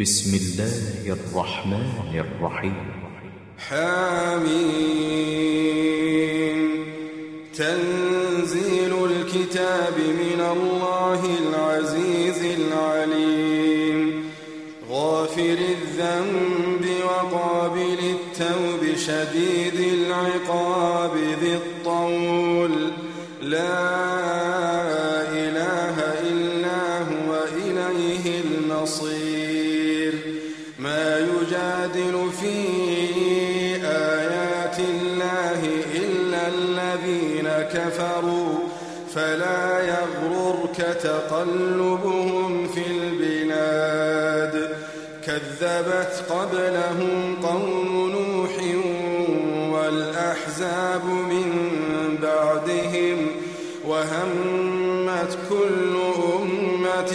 بسم الله الرحمن الرحيم. حميم تنزيل الكتاب من الله العزيز العليم. غافر الذنب وقابل التوب شديد العقاب. فلا يغررك تقلبهم في البلاد. كذبت قبلهم قوم نوح والأحزاب من بعدهم وهمت كل أمة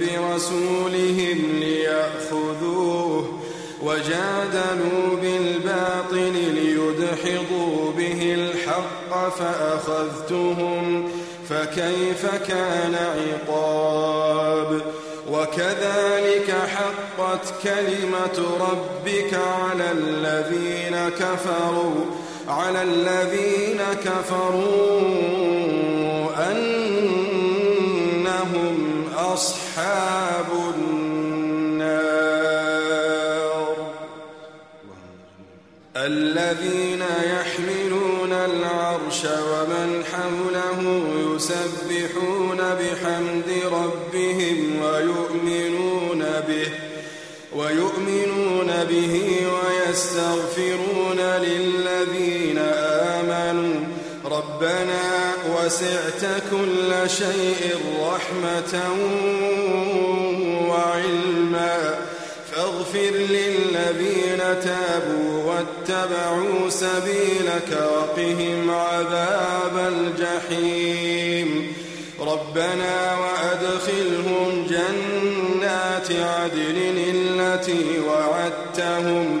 برسولهم ليأخذوه وجادلوا بالباطل ليدحضوا به الحق فأخذتهم فكيف كان عقاب؟ وكذلك حقت كلمة ربك على الذين كفروا على الذين كفروا أنهم أصحاب النار. الذين ويستغفرون للذين آمنوا. ربنا وسعت كل شيء رحمة وعلما. فاغفر للذين تابوا واتبعوا سبيلك وقهم عذاب الجحيم. ربنا وأدخلهم جنات عدن التي وعدتهم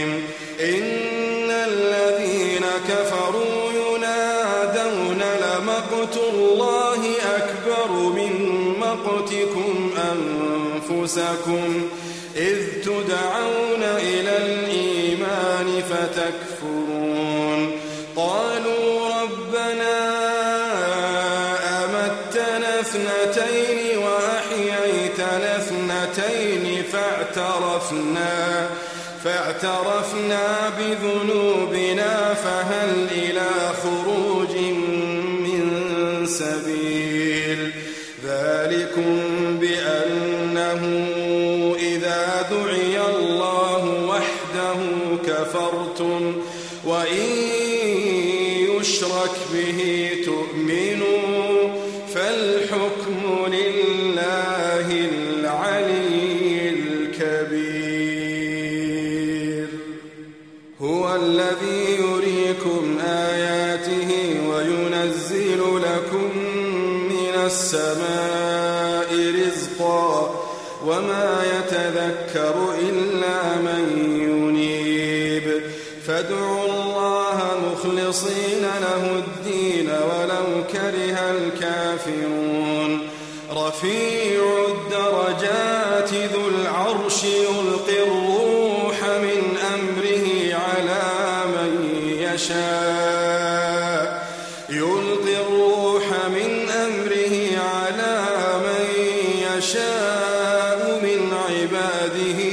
أنفسكم إذ تدعون إلى الإيمان فتكفرون. قالوا ربنا أمتنا اثنتين وأحييتنا اثنتين فاعترفنا فاعترفنا بذنوبنا يشرك به تؤمنوا فالحكم لله العلي الكبير. هو الذي يريكم آياته وينزل لكم من السماء رزقا وما يتذكر إلا من ينيب. فادعوا رفيع الدرجات ذو العرش يلقي الروح من أمره على من يشاء. يلقي الروح من أمره على من يشاء من عباده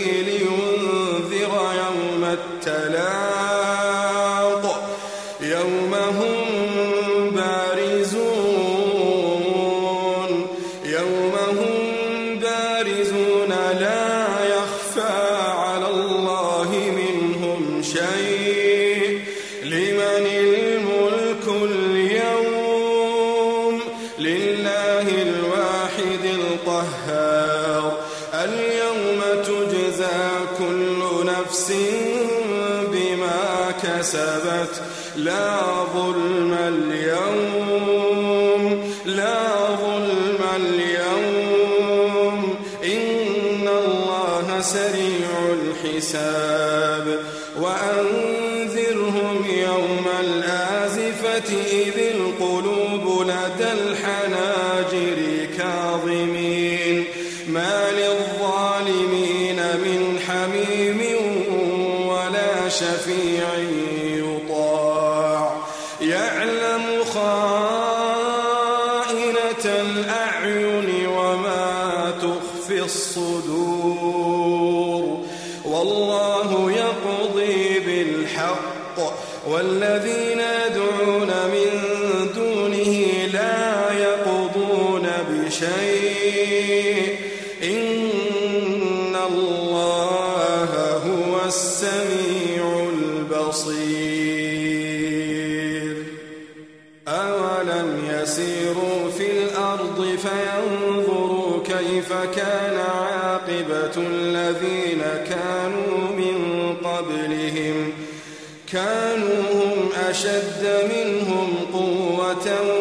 الحياة قبلهم كانوا هم أشد منهم قوةً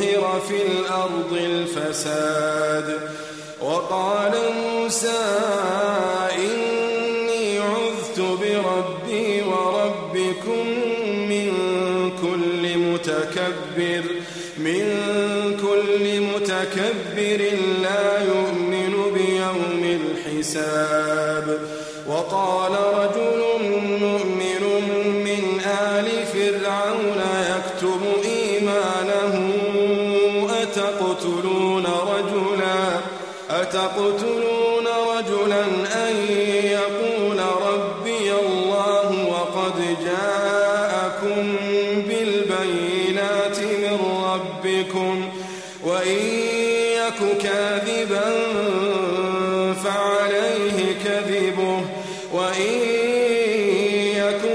ليظهر في الأرض الفساد. وقال موسى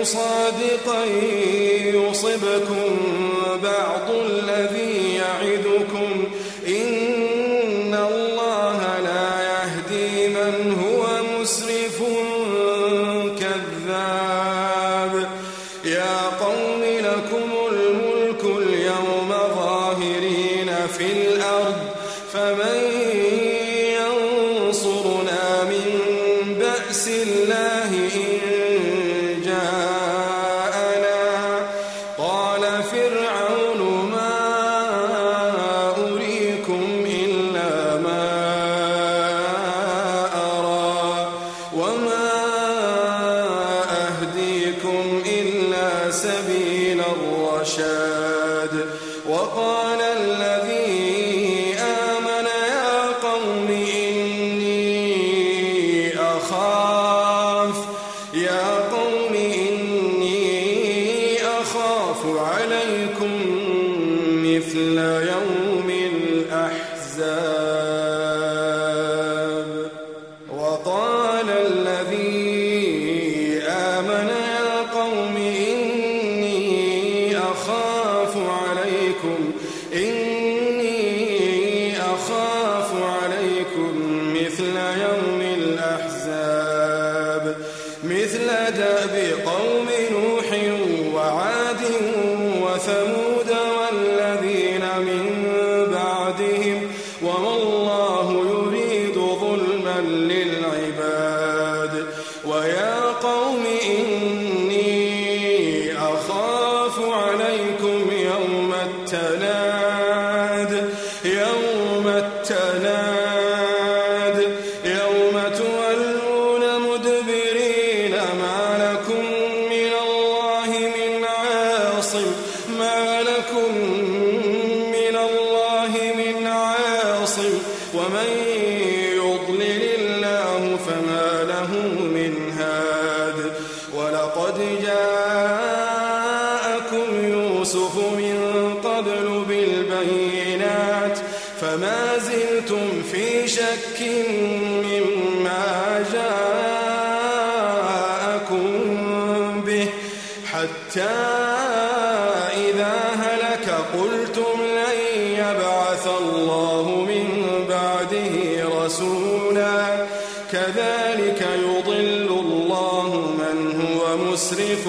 صادقا يصبكم صلِّ عليكم كذلك يضل الله من هو مسرف.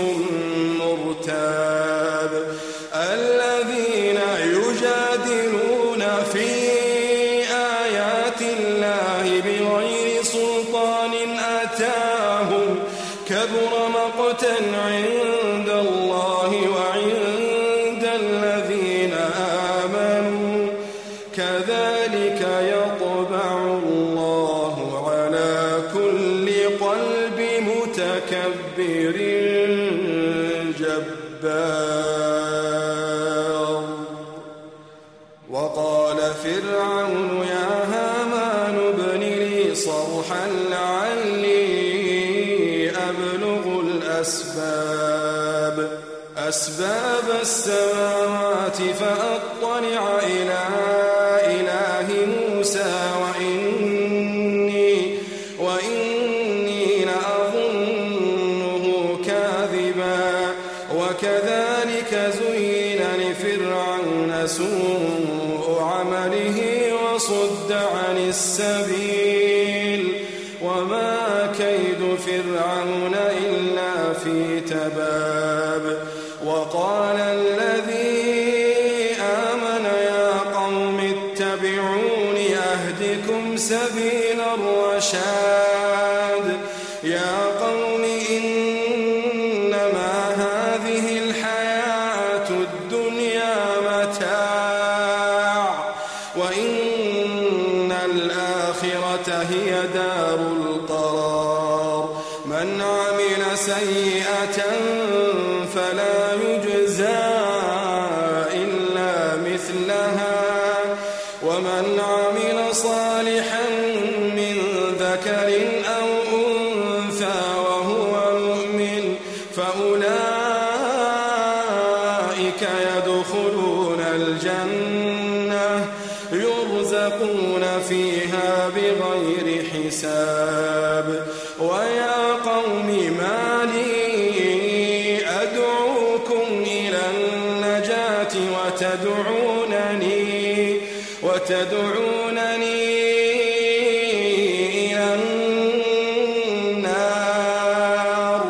أطلع إلى عمل سيئة فلا يجزى تدعونني إلى النار.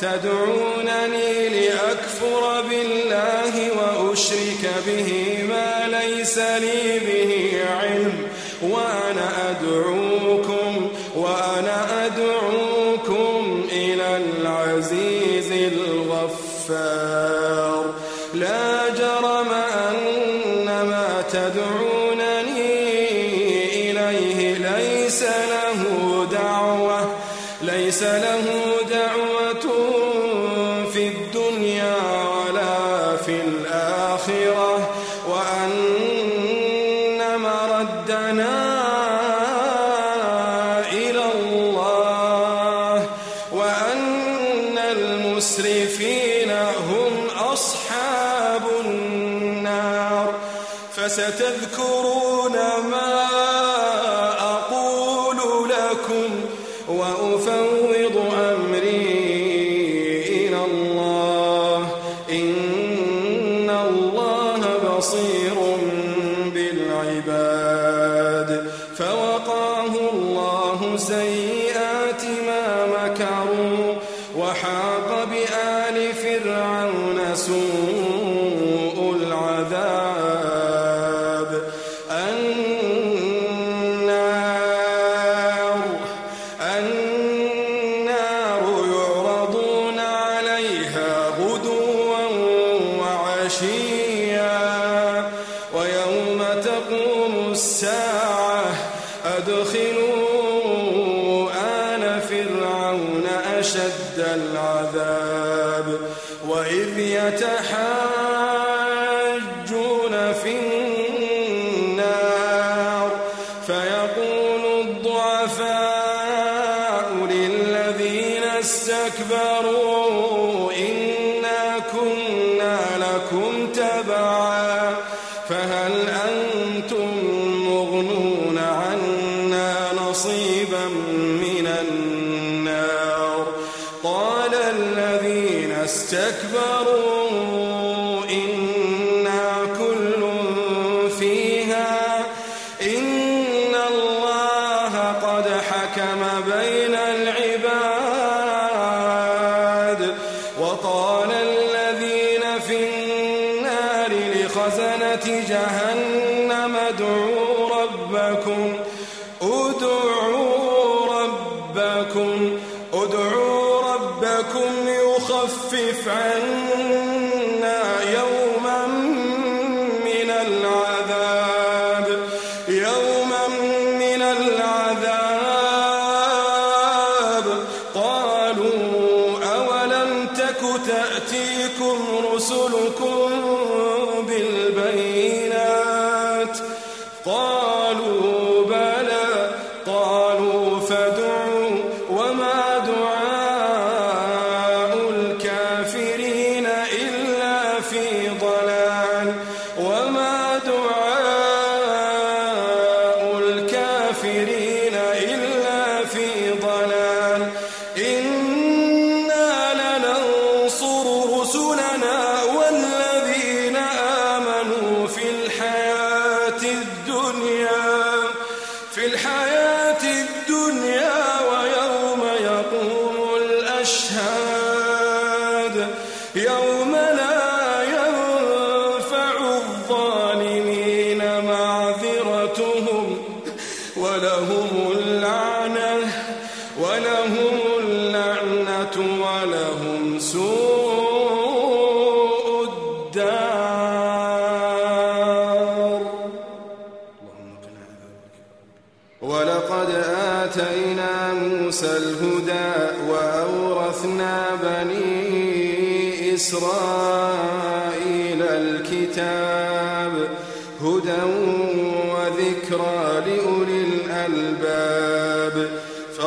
تدعونني لأكفر بالله وأشرك به ما ليس لي به علم وأنا أدعو استكبروا المشهد يوم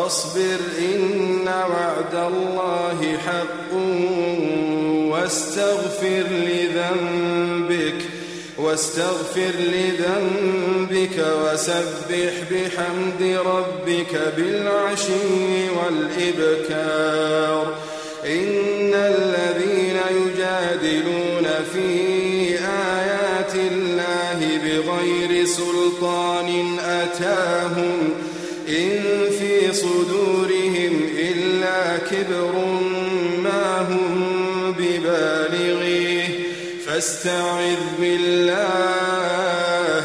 فاصبر إن وعد الله حق واستغفر لذنبك واستغفر لذنبك وسبح بحمد ربك بالعشي والإبكار. إن الذين يجادلون في آيات الله بغير سلطان أتاهم إن فاستعذ بالله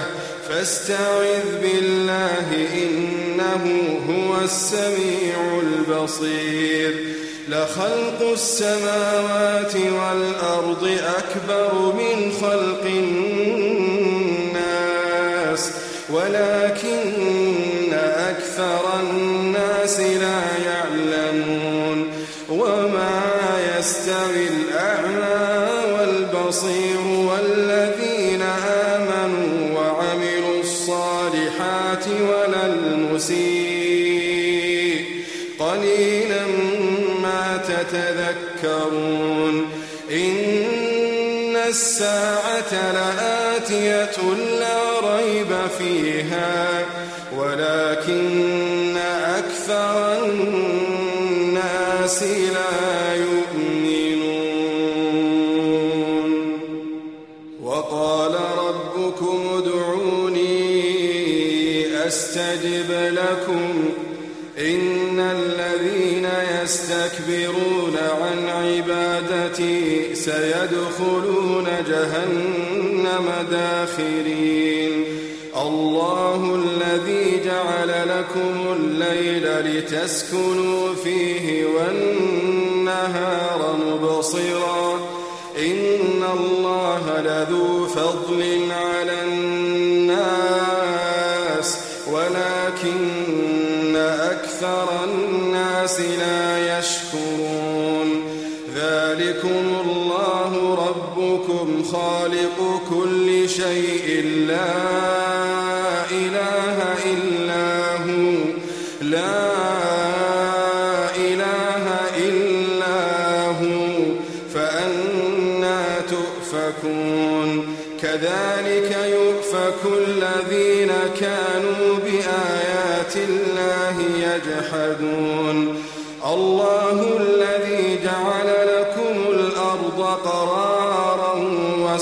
فاستعذ بالله إنه هو السميع البصير. لخلق السماوات والأرض أكبر من خلق الناس ولكن أكثر الناس لا يعلمون. وما يستوي الأعمال البصير والذين آمنوا وعملوا الصالحات ولا المسيء قليلا ما تتذكرون إن الساعة لآتية لا ريب فيها ولكن أكثر الناس لا يستكبرون عن عبادتي سيدخلون جهنم داخرين. الله الذي جعل لكم الليل لتسكنوا فيه والنهار مبصرا. إن الله لذو فضل على الناس ولكن أكثر خالق كل شيء لا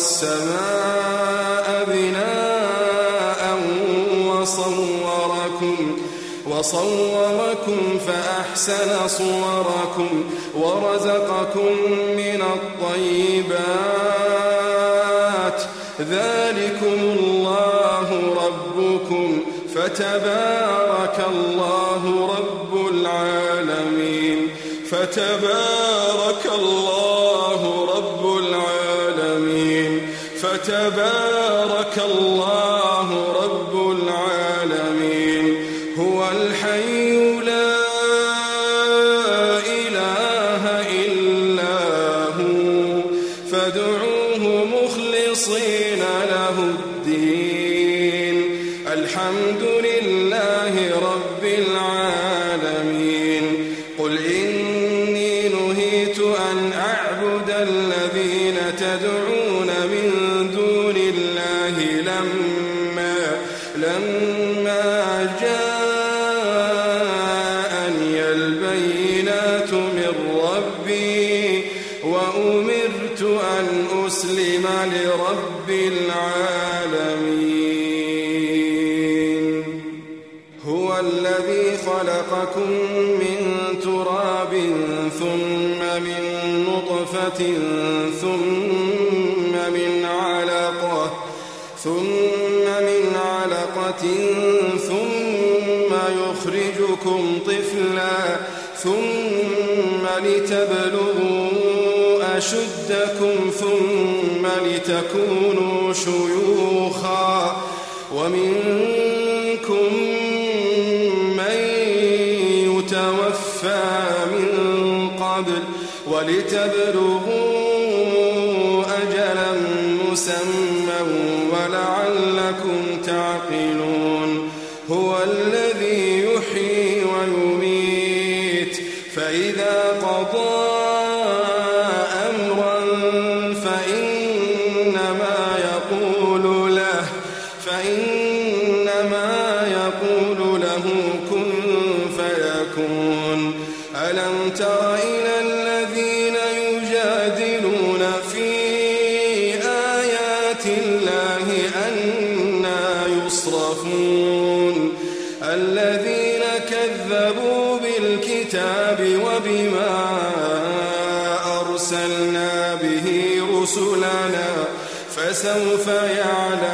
والسماء بناء وصوركم وصوركم فأحسن صوركم ورزقكم من الطيبات. ذلكم الله ربكم فتبارك الله رب العالمين. فتبارك الله فتبارك الله رب العالمين. هو الحي لا إله إلا هو. فادعوه مخلصين له الدين. الحمد لله رب العالمين. قل إني نهيت أن أعبد الذين تدعون ثم من علقة ثم من علقة ثم يخرجكم طفلا ثم لتبلغوا أشدكم ثم لتكونوا شيوخا ومنكم ولتبلغوا أجلا مسمى ولعلكم أرسلنا به رسلنا فسوف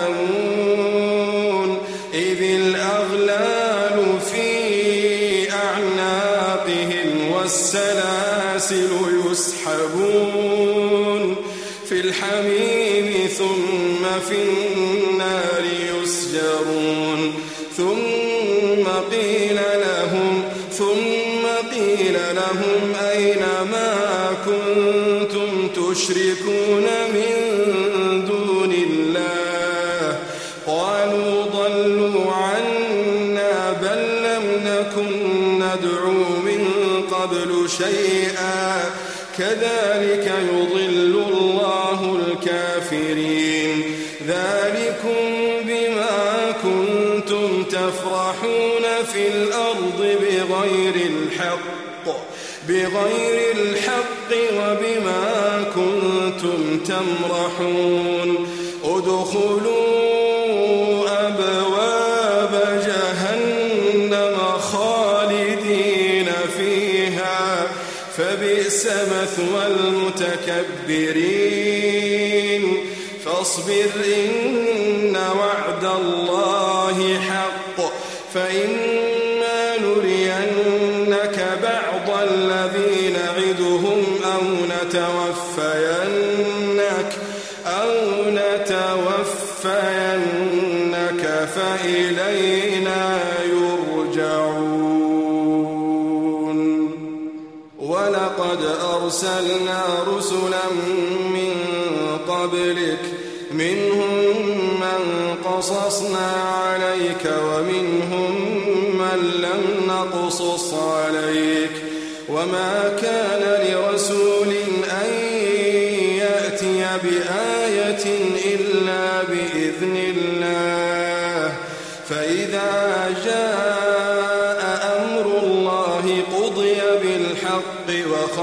يعلمون إذ الأغلال في أعناقهم والسلاسل يسحبون في الحميم ثم في النار تشركون من دون الله. قالوا ضلوا عنا بل لم نكن ندعو من قبل شيئا. كذلك يضل الله الكافرين. ذلكم بما كنتم تفرحون في الأرض بغير الحق. بغير الحق وبما كنتم تمرحون. ادخلوا أبواب جهنم خالدين فيها. فبئس مثوى المتكبرين. فاصبر إن وعد الله حق. فإن نتوفينك أو لتوفينك فإلينا يرجعون. ولقد أرسلنا رسلا من قبلك منهم من قصصنا عليك ومنهم من لم نقصص عليك. وما كان لرسول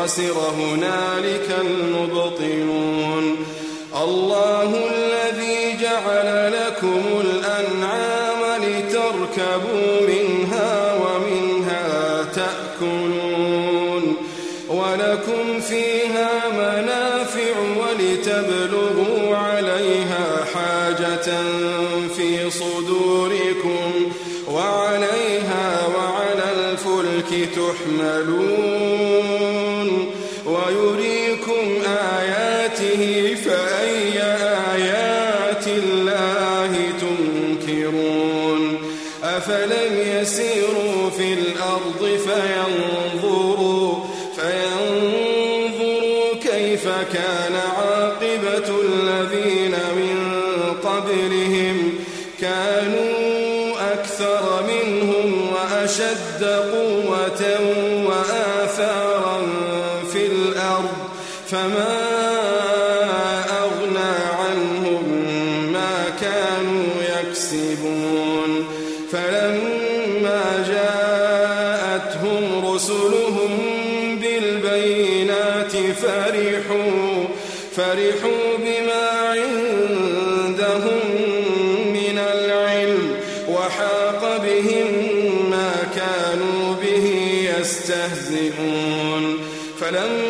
خسر هنالك المبطلون. تحملون ويريكم آياته فأي يستهزئون. فلما